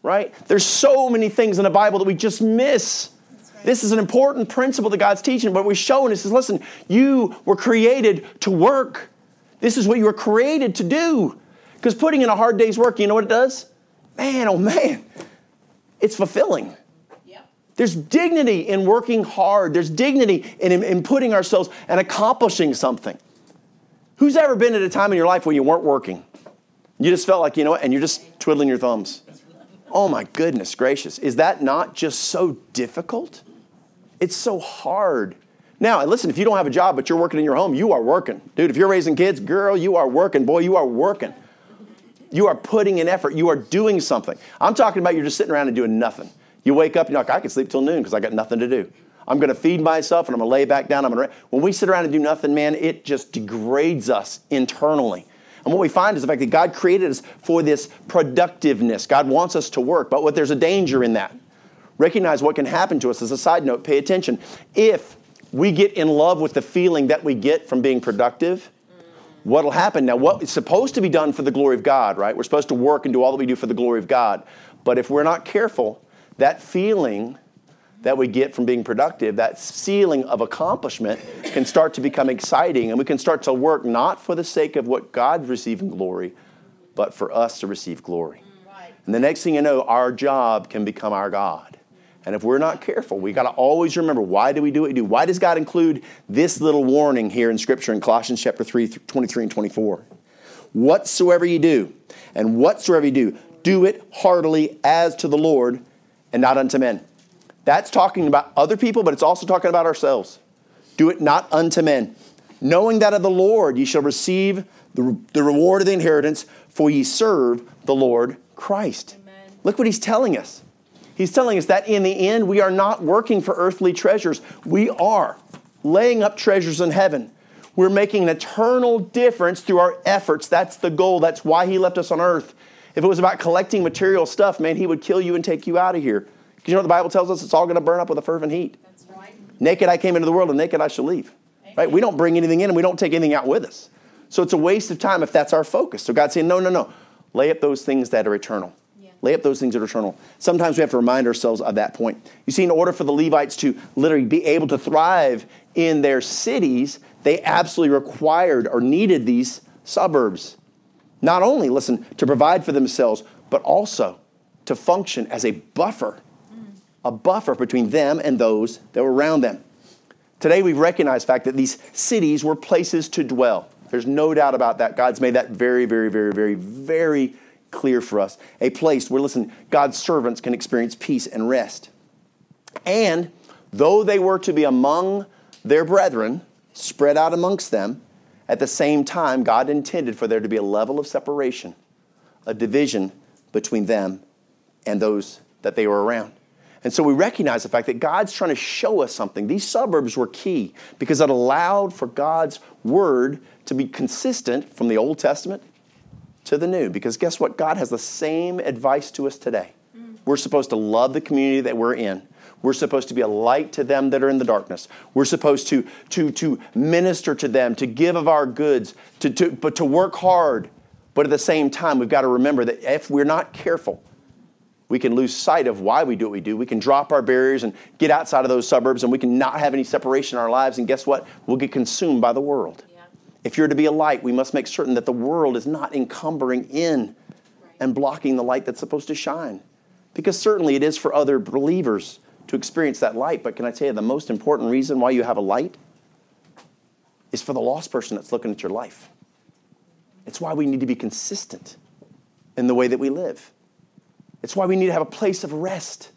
right? There's so many things in the Bible that we just miss.
right.
This is an important principle that God's teaching, but we're showing us is listen, you were created to work. This is what you were created to do. Because putting in a hard day's work, you know what it does? Man, oh man, it's fulfilling.
Yep.
There's dignity in working hard. There's dignity in, in, in putting ourselves and accomplishing something. Who's ever been at a time in your life when you weren't working? You just felt like, you know what, and you're just twiddling your thumbs. Oh my goodness gracious. Is that not just so difficult? It's so hard. Now, listen, if you don't have a job but you're working in your home, you are working. Dude, if you're raising kids, girl, you are working. Boy, you are working. You are putting an effort. You are doing something. I'm talking about you're just sitting around and doing nothing. You wake up and you're like, I can sleep till noon because I got nothing to do. I'm going to feed myself and I'm going to lay back down. I'm going to. When we sit around and do nothing, man, it just degrades us internally. And what we find is the fact that God created us for this productiveness. God wants us to work, but what there's a danger in that. Recognize what can happen to us. As a side note, pay attention. If we get in love with the feeling that we get from being productive, what'll happen. Now what is supposed to be done for the glory of god right? We're supposed to work and do all that we do for the glory of god. But if we're not careful that feeling that we get from being productive that feeling of accomplishment can start to become exciting and we can start to work not for the sake of what god's receiving glory but for us to receive glory.
Mm,
and the next thing you know our job can become our god and if we're not careful, we got to always remember why do we do what we do? Why does God include this little warning here in Scripture in Colossians chapter 3, 23 and 24? Whatsoever you do, and whatsoever you do, do it heartily as to the Lord and not unto men. That's talking about other people, but it's also talking about ourselves. Do it not unto men. Knowing that of the Lord ye shall receive the, the reward of the inheritance, for ye serve the Lord Christ.
Amen.
Look what he's telling us. He's telling us that in the end, we are not working for earthly treasures. We are laying up treasures in heaven. We're making an eternal difference through our efforts. That's the goal. That's why he left us on earth. If it was about collecting material stuff, man, he would kill you and take you out of here. Because you know what the Bible tells us? It's all going to burn up with a fervent heat.
That's right.
Naked I came into the world, and naked I shall leave. Right? We don't bring anything in, and we don't take anything out with us. So it's a waste of time if that's our focus. So God's saying, no, no, no. Lay up those things that are eternal. Lay up those things that are eternal. Sometimes we have to remind ourselves of that point. You see, in order for the Levites to literally be able to thrive in their cities, they absolutely required or needed these suburbs. Not only, listen, to provide for themselves, but also to function as a buffer, a buffer between them and those that were around them. Today we've recognized the fact that these cities were places to dwell. There's no doubt about that. God's made that very, very, very, very, very clear for us. A place where, listen, God's servants can experience peace and rest. And though they were to be among their brethren, spread out amongst them, at the same time, God intended for there to be a level of separation, a division between them and those that they were around. And so we recognize the fact that God's trying to show us something. These suburbs were key because it allowed for God's word to be consistent from the Old Testament to the New. Because guess what? God has the same advice to us today. We're supposed to love the community that we're in. We're supposed to be a light to them that are in the darkness. We're supposed to, to, to minister to them, to give of our goods, to, to, but to work hard. But at the same time, we've got to remember that if we're not careful, we can lose sight of why we do what we do. We can drop our barriers and get outside of those suburbs, and we can not have any separation in our lives. And guess what? We'll get consumed by the world. If you're to be a light, we must make certain that the world is not encumbering in and blocking the light that's supposed to shine. Because certainly it is for other believers to experience that light. But can I tell you, the most important reason why you have a light is for the lost person that's looking at your life. It's why we need to be consistent in the way that we live. It's why we need to have a place of rest,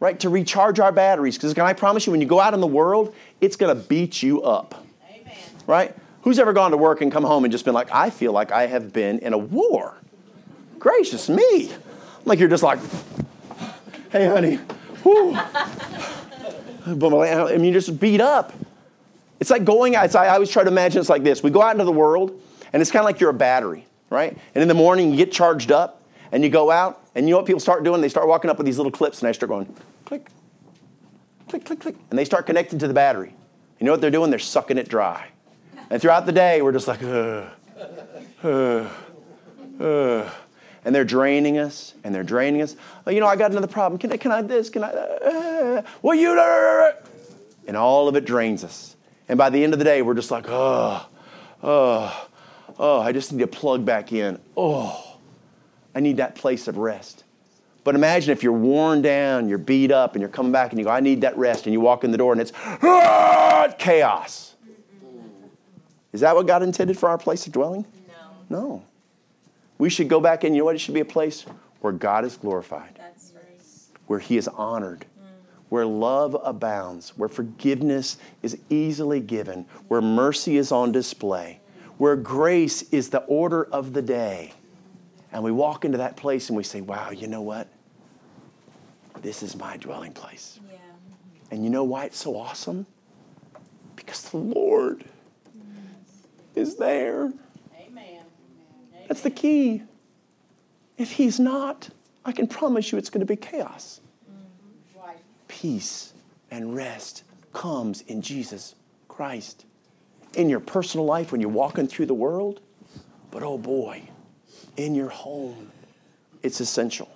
right? To recharge our batteries. Because can I promise you, when you go out in the world, it's going to beat you up,
Amen.
right? Who's ever gone to work and come home and just been like, I feel like I have been in a war? Gracious me. Like you're just like, hey, honey, I mean, you're just beat up. It's like going out. I always try to imagine it's like this. We go out into the world, and it's kind of like you're a battery, right? And in the morning, you get charged up, and you go out, and you know what people start doing? They start walking up with these little clips, and they start going click, click, click, click, and they start connecting to the battery. You know what they're doing? They're sucking it dry. And throughout the day, we're just like, ugh, ugh, Ugh. And they're draining us, and they're draining us. Oh, you know, I got another problem. Can I, can I this? Can I? Uh, well, you. And all of it drains us. And by the end of the day, we're just like, oh, oh, oh, I just need to plug back in. Oh, I need that place of rest. But imagine if you're worn down, you're beat up, and you're coming back and you go, I need that rest. And you walk in the door and it's ah, chaos. Is that what God intended for our place of dwelling?
No.
No. We should go back and you know what? It should be a place where God is glorified,
That's right.
where He is honored, mm. where love abounds, where forgiveness is easily given, where mercy is on display, where grace is the order of the day. And we walk into that place and we say, wow, you know what? This is my dwelling place.
Yeah.
And you know why it's so awesome? Because the Lord is there.
Amen.
That's the key. If He's not, I can promise you it's going to be chaos. Peace and rest comes in Jesus Christ. In your personal life, when you're walking through the world, but oh boy, in your home, it's essential.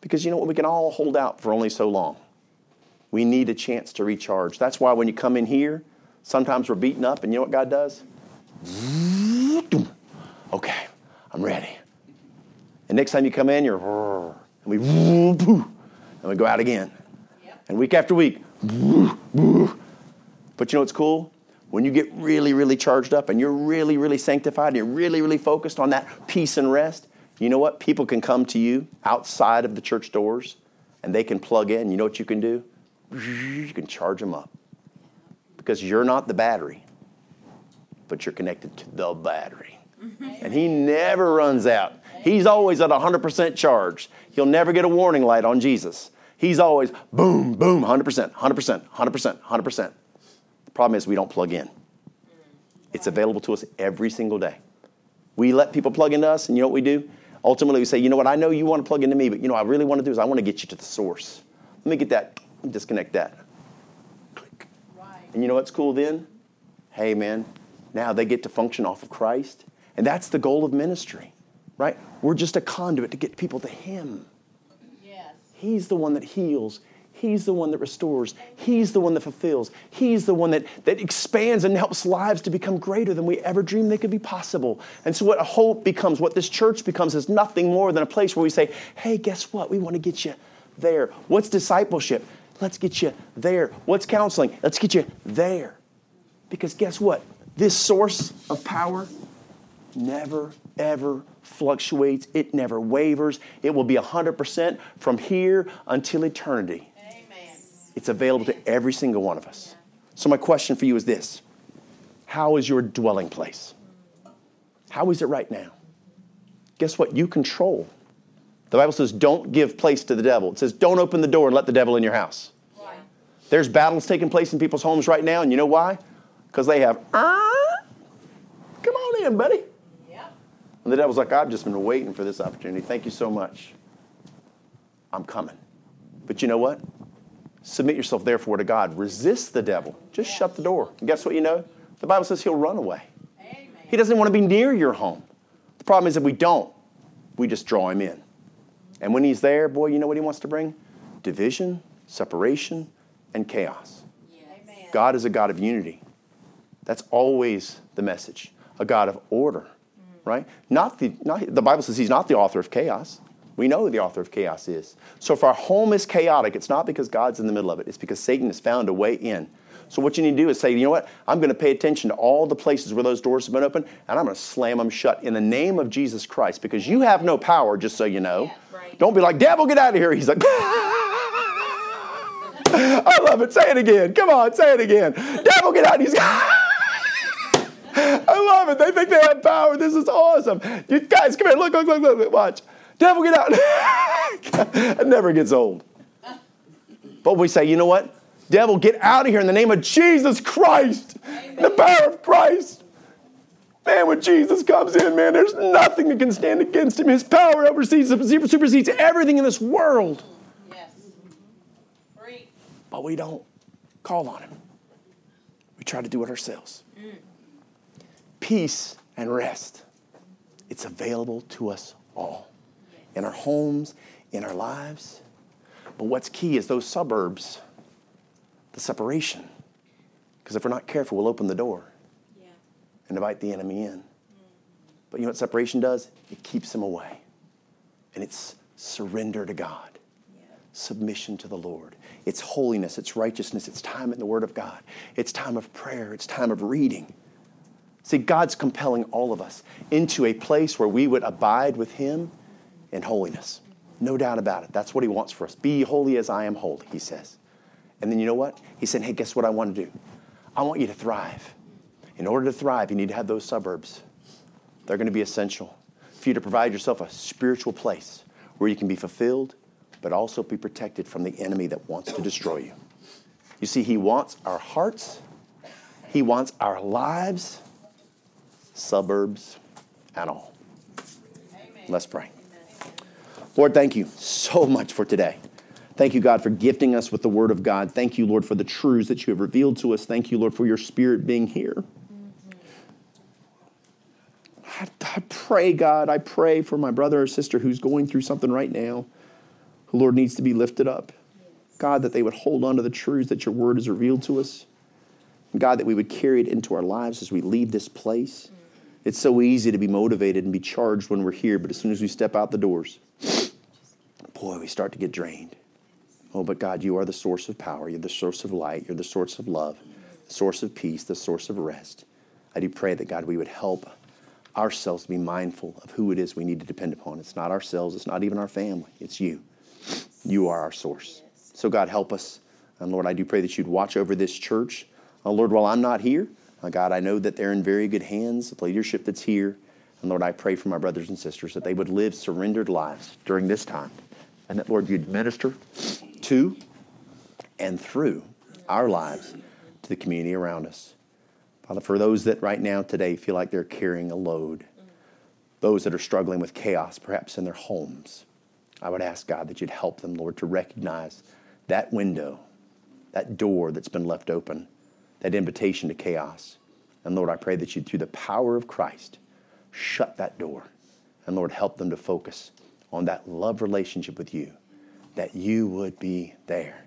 Because you know what? We can all hold out for only so long. We need a chance to recharge. That's why when you come in here, sometimes we're beaten up, and you know what God does? Okay, I'm ready. And next time you come in, you're and we and we go out again. And week after week. But you know what's cool? When you get really, really charged up and you're really, really sanctified and you're really, really focused on that peace and rest, you know what? People can come to you outside of the church doors and they can plug in. You know what you can do? You can charge them up. Because you're not the battery, but you're connected to the battery. Mm-hmm. And he never runs out. He's always at 100% charge. He'll never get a warning light on Jesus. He's always boom, boom, 100%, 100%, 100%, 100%. The problem is we don't plug in. It's available to us every single day. We let people plug into us, and you know what we do? Ultimately, we say, you know what, I know you want to plug into me, but you know what I really want to do is I want to get you to the source. Let me get that, me disconnect that. Click.
Right.
And you know what's cool then? Hey, man, now they get to function off of Christ. And that's the goal of ministry, right? We're just a conduit to get people to Him.
Yes.
He's the one that heals. He's the one that restores. He's the one that fulfills. He's the one that, that expands and helps lives to become greater than we ever dreamed they could be possible. And so, what a hope becomes, what this church becomes, is nothing more than a place where we say, hey, guess what? We want to get you there. What's discipleship? Let's get you there. What's counseling? Let's get you there. Because guess what? This source of power never, ever fluctuates. It never wavers. It will be 100% from here until eternity.
Amen.
It's available to every single one of us. So, my question for you is this How is your dwelling place? How is it right now? Guess what? You control. The Bible says, don't give place to the devil. It says, don't open the door and let the devil in your house. There's battles taking place in people's homes right now, and you know why? Because they have, "Uh, come on in, buddy.
Yep.
And the devil's like, I've just been waiting for this opportunity. Thank you so much. I'm coming. But you know what? Submit yourself therefore to God. Resist the devil. Just shut the door. And guess what you know? The Bible says he'll run away.
Amen.
He doesn't want to be near your home. The problem is if we don't, we just draw him in. And when he's there, boy, you know what he wants to bring? Division, separation, and chaos.
Amen.
God is a God of unity. That's always the message. A God of order, right? Not the, not, the Bible says he's not the author of chaos. We know who the author of chaos is. So if our home is chaotic, it's not because God's in the middle of it. It's because Satan has found a way in. So what you need to do is say, you know what? I'm going to pay attention to all the places where those doors have been open, and I'm going to slam them shut in the name of Jesus Christ because you have no power, just so you know.
Yeah, right.
Don't be like, devil, get out of here. He's like, I love it. Say it again. Come on, say it again. Devil, get out. He's I love it. They think they have power. This is awesome. You guys, come here. Look, look, look, look. Watch. Devil, get out. it never gets old. But we say, you know what? Devil, get out of here in the name of Jesus Christ. The power of Christ. Man, when Jesus comes in, man, there's nothing that can stand against him. His power oversees, supersedes everything in this world.
Yes. Free.
But we don't call on him. We try to do it ourselves. Mm. Peace and rest It's available to us all in our homes, in our lives. But what's key is those suburbs, the separation. Because if we're not careful, we'll open the door
Yeah.
and invite the enemy in. But you know what separation does? It keeps him away. And it's surrender to God, submission to the Lord. It's holiness, it's righteousness, it's time in the Word of God, it's time of prayer, it's time of reading. See, God's compelling all of us into a place where we would abide with Him in holiness. No doubt about it. That's what He wants for us. Be holy as I am holy, He says. And then you know what? He said, hey, guess what I want to do? I want you to thrive. In order to thrive, you need to have those suburbs. They're going to be essential for you to provide yourself a spiritual place where you can be fulfilled, but also be protected from the enemy that wants to destroy you. You see, He wants our hearts, He wants our lives, suburbs, and all. Let's pray. Lord, thank you so much for today. Thank you, God, for gifting us with the Word of God. Thank you, Lord, for the truths that you have revealed to us. Thank you, Lord, for your Spirit being here. Mm-hmm. I, I pray, God, I pray for my brother or sister who's going through something right now, who, Lord, needs to be lifted up. God, that they would hold on to the truths that your Word has revealed to us. God, that we would carry it into our lives as we leave this place. It's so easy to be motivated and be charged when we're here, but as soon as we step out the doors, boy, we start to get drained. Oh, but God, you are the source of power. You're the source of light. You're the source of love, the source of peace, the source of rest. I do pray that, God, we would help ourselves to be mindful of who it is we need to depend upon. It's not ourselves, it's not even our family, it's you. You are our source. So, God, help us. And Lord, I do pray that you'd watch over this church. Uh, Lord, while I'm not here, uh, God, I know that they're in very good hands, the leadership that's here. And Lord, I pray for my brothers and sisters that they would live surrendered lives during this time. And that, Lord, you'd minister to and through our lives to the community around us. Father, for those that right now today feel like they're carrying a load, those that are struggling with chaos perhaps in their homes, I would ask God that you'd help them, Lord, to recognize that window, that door that's been left open, that invitation to chaos. And Lord, I pray that you'd, through the power of Christ, shut that door. And Lord, help them to focus on that love relationship with you, that you would be there,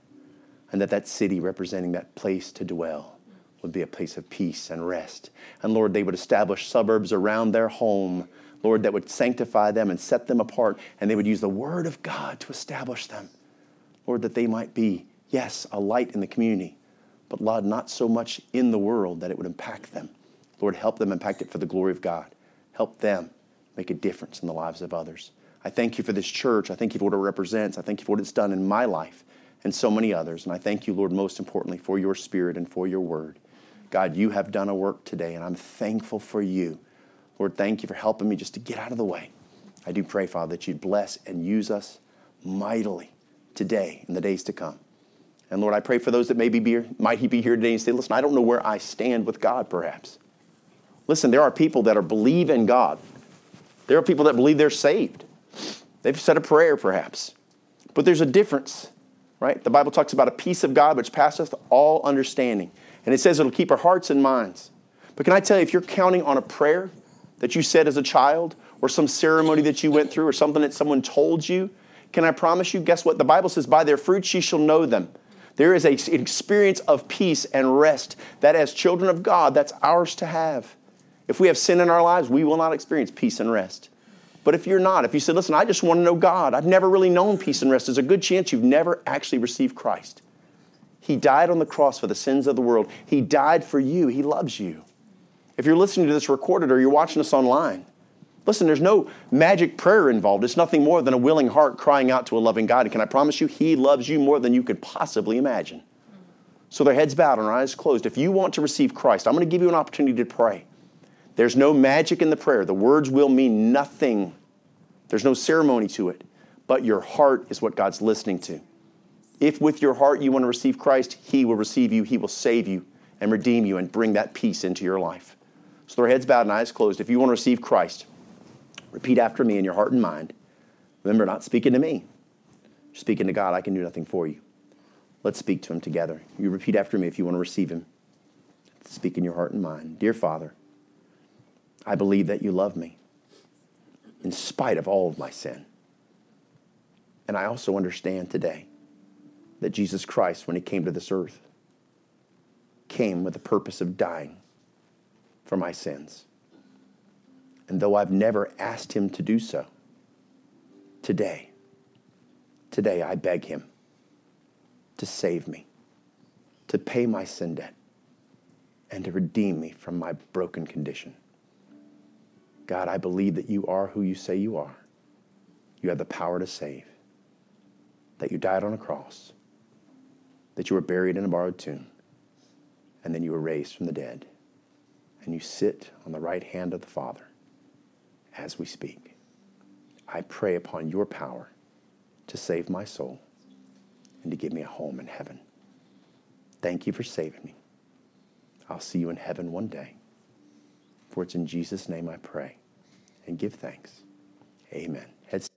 and that that city representing that place to dwell would be a place of peace and rest. And Lord, they would establish suburbs around their home, Lord, that would sanctify them and set them apart, and they would use the Word of God to establish them. Lord, that they might be, yes, a light in the community, but Lord, not so much in the world that it would impact them. Lord, help them impact it for the glory of God. Help them make a difference in the lives of others. I thank you for this church. I thank you for what it represents. I thank you for what it's done in my life and so many others. And I thank you, Lord, most importantly, for your spirit and for your word. God, you have done a work today, and I'm thankful for you. Lord, thank you for helping me just to get out of the way. I do pray, Father, that you'd bless and use us mightily today and the days to come. And Lord, I pray for those that maybe be, might he be here today and say, listen, I don't know where I stand with God, perhaps. Listen, there are people that are believe in God. There are people that believe they're saved. They've said a prayer, perhaps. But there's a difference, right? The Bible talks about a peace of God which passeth all understanding. And it says it'll keep our hearts and minds. But can I tell you, if you're counting on a prayer that you said as a child, or some ceremony that you went through, or something that someone told you, can I promise you, guess what? The Bible says, by their fruits ye shall know them. There is a, an experience of peace and rest that, as children of God, that's ours to have. If we have sin in our lives, we will not experience peace and rest. But if you're not, if you said, listen, I just want to know God, I've never really known peace and rest, there's a good chance you've never actually received Christ. He died on the cross for the sins of the world. He died for you. He loves you. If you're listening to this recorded or you're watching us online, listen, there's no magic prayer involved. It's nothing more than a willing heart crying out to a loving God. And can I promise you, He loves you more than you could possibly imagine. So their heads bowed and their eyes closed. If you want to receive Christ, I'm going to give you an opportunity to pray. There's no magic in the prayer. The words will mean nothing. There's no ceremony to it. But your heart is what God's listening to. If with your heart you want to receive Christ, He will receive you, He will save you and redeem you and bring that peace into your life. So their heads bowed and eyes closed. If you want to receive Christ, repeat after me in your heart and mind. Remember, not speaking to me, speaking to God. I can do nothing for you. Let's speak to Him together. You repeat after me if you want to receive Him. Speak in your heart and mind. Dear Father, I believe that you love me. in spite of all of my sin. And I also understand today that Jesus Christ, when he came to this earth, came with the purpose of dying for my sins. And though I've never asked him to do so, today, today I beg him to save me, to pay my sin debt, and to redeem me from my broken condition. God, I believe that you are who you say you are. You have the power to save, that you died on a cross, that you were buried in a borrowed tomb, and then you were raised from the dead, and you sit on the right hand of the Father as we speak. I pray upon your power to save my soul and to give me a home in heaven. Thank you for saving me. I'll see you in heaven one day. For it's in Jesus' name I pray and give thanks. Amen. Heads